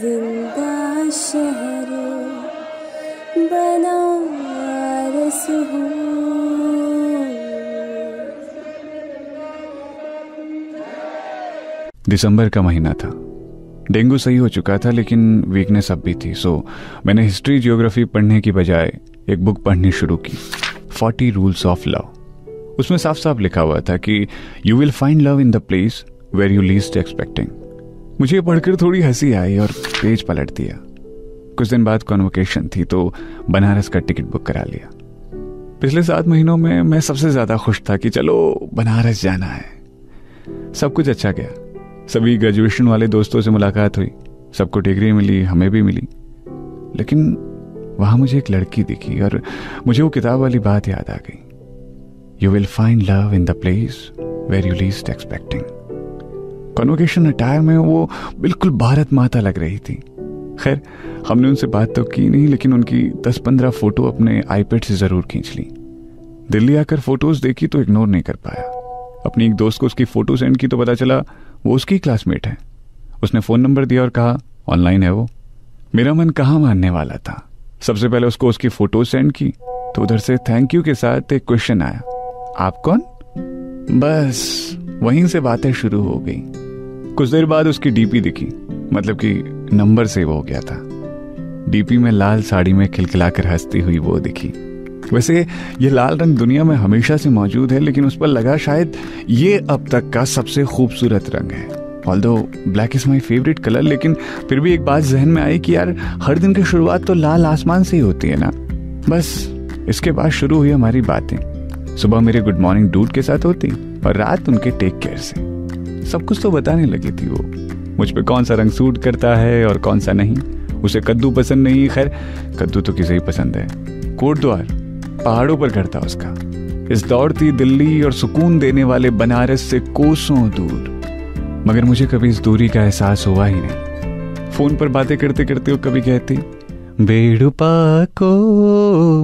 ज़िंदा शहर बनारस दिसंबर का महीना था। डेंगू सही हो चुका था, लेकिन वीकनेस अब भी थी। सो मैंने हिस्ट्री जियोग्राफी पढ़ने की बजाय एक बुक पढ़नी शुरू की। फोर्टी रूल्स ऑफ़ लव उसमें साफ़ साफ़ लिखा हुआ था कि you will find love in the place where you least expecting मुझे पढ़कर थोड़ी हँसी आई और पेज पलट दिया। कुछ दिन बाद कॉन्वोकेशन थी तो बनारस का टिकट बुक करा लिया। पिछले सात महीनों में मैं सबसे ज़्यादा खुश था कि चलो, बनारस जाना है। सब कुछ अच्छा गया। सभी ग्रेजुएशन वाले दोस्तों से मुलाकात हुई। सबको डिग्री मिली, हमें भी मिली। लेकिन वहाँ मुझे एक लड़की दिखी और मुझे वो किताब वाली बात याद आ गई। You will find love in the place where you least expecting convocation attire में वो बिल्कुल भारत माता लग रही थी। खैर, हमने उनसे बात तो की नहीं, लेकिन उनकी दस पंद्रह फ़ोटो अपने आईपैड से ज़रूर खींच ली। दिल्ली आकर फ़ोटोज़ देखी तो इग्नोर नहीं कर पाया। अपनी एक दोस्त को उसकी फ़ोटो सेंड की तो पता चला, वो उसकी क्लासमेट है। उसने फ़ोन नंबर दिया और कहा ऑनलाइन है वो। मेरा मन कहाँ मानने वाला था? सबसे पहले उसको उसकी फ़ोटो सेंड की तो उधर से थैंक यू के साथ एक क्वेश्चन आया। आप कौन? बस, वहीं से बातें शुरू हो गई। कुछ देर बाद उसकी डीपी दिखी मतलब कि नंबर सेव हो गया था। डीपी में लाल साड़ी में खिलखिलाकर हंसती हुई वो दिखी। वैसे ये लाल रंग दुनिया में हमेशा से मौजूद है, लेकिन उस पर लगा शायद ये अब तक का सबसे खूबसूरत रंग है। Although black is my favourite colour लेकिन फिर भी एक बात जहन में आई कि यार, हर दिन की शुरुआत तो लाल आसमान से ही होती है ना। बस, इसके बाद शुरू हुई हमारी बातें। सुबह मेरे गुड मॉर्निंग डूड के साथ होती और रात उनके टेक केयर से। सब कुछ तो बताने लगी थी वो। मुझ पर कौन सा रंग सूट करता है और कौन सा नहीं? उसे कद्दू पसंद नहीं, खैर, कद्दू तो किसे ही पसंद है। कोट द्वार पहाड़ों पर घर था उसका। इस दौड़ती दिल्ली और सुकून देने वाले बनारस से कोसों दूर। मगर मुझे कभी इस दूरी का एहसास हुआ ही नहीं। फ़ोन पर बातें करते करते वो कभी कहती बेड़ुपा को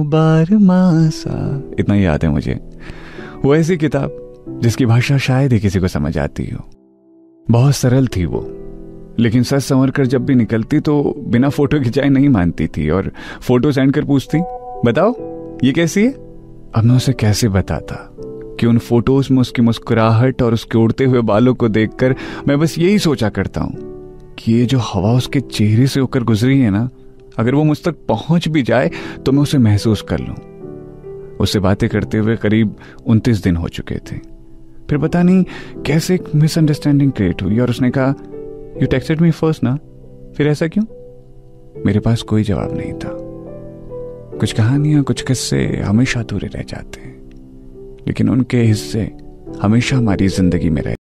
बार मासा। इतना याद है मुझे। वो ऐसी किताब जिसकी भाषा शायद ही किसी को समझ आती हो। बहुत सरल थी वो। लेकिन सच संवर कर जब भी निकलती तो बिना फ़ोटो खिंचाए नहीं मानती थी और फ़ोटो सेंड कर पूछती, बताओ, ये कैसी है? अब मैं उसे कैसे बताता कि उन फ़ोटोज़ में उसकी मुस्कुराहट और उसके उड़ते हुए बालों को देखकर मैं बस यही सोचा करता हूँ कि ये जो हवा उसके चेहरे से होकर गुजरी है ना, अगर वो मुझ तक पहुँच भी जाए तो मैं उसे महसूस कर लूँ। उससे बातें करते हुए करीब उनतीस दिन हो चुके थे। फिर पता नहीं कैसे एक मिसअंडरस्टैंडिंग क्रिएट हुई और उसने कहा यू टेक्सटेड मी फ़र्स्ट ना? फिर ऐसा क्यों? मेरे पास कोई जवाब नहीं था। कुछ कहानियाँ, कुछ किस्से हमेशा अधूरे रह जाते हैं, लेकिन उनके हिस्से हमेशा हमारी ज़िंदगी में रह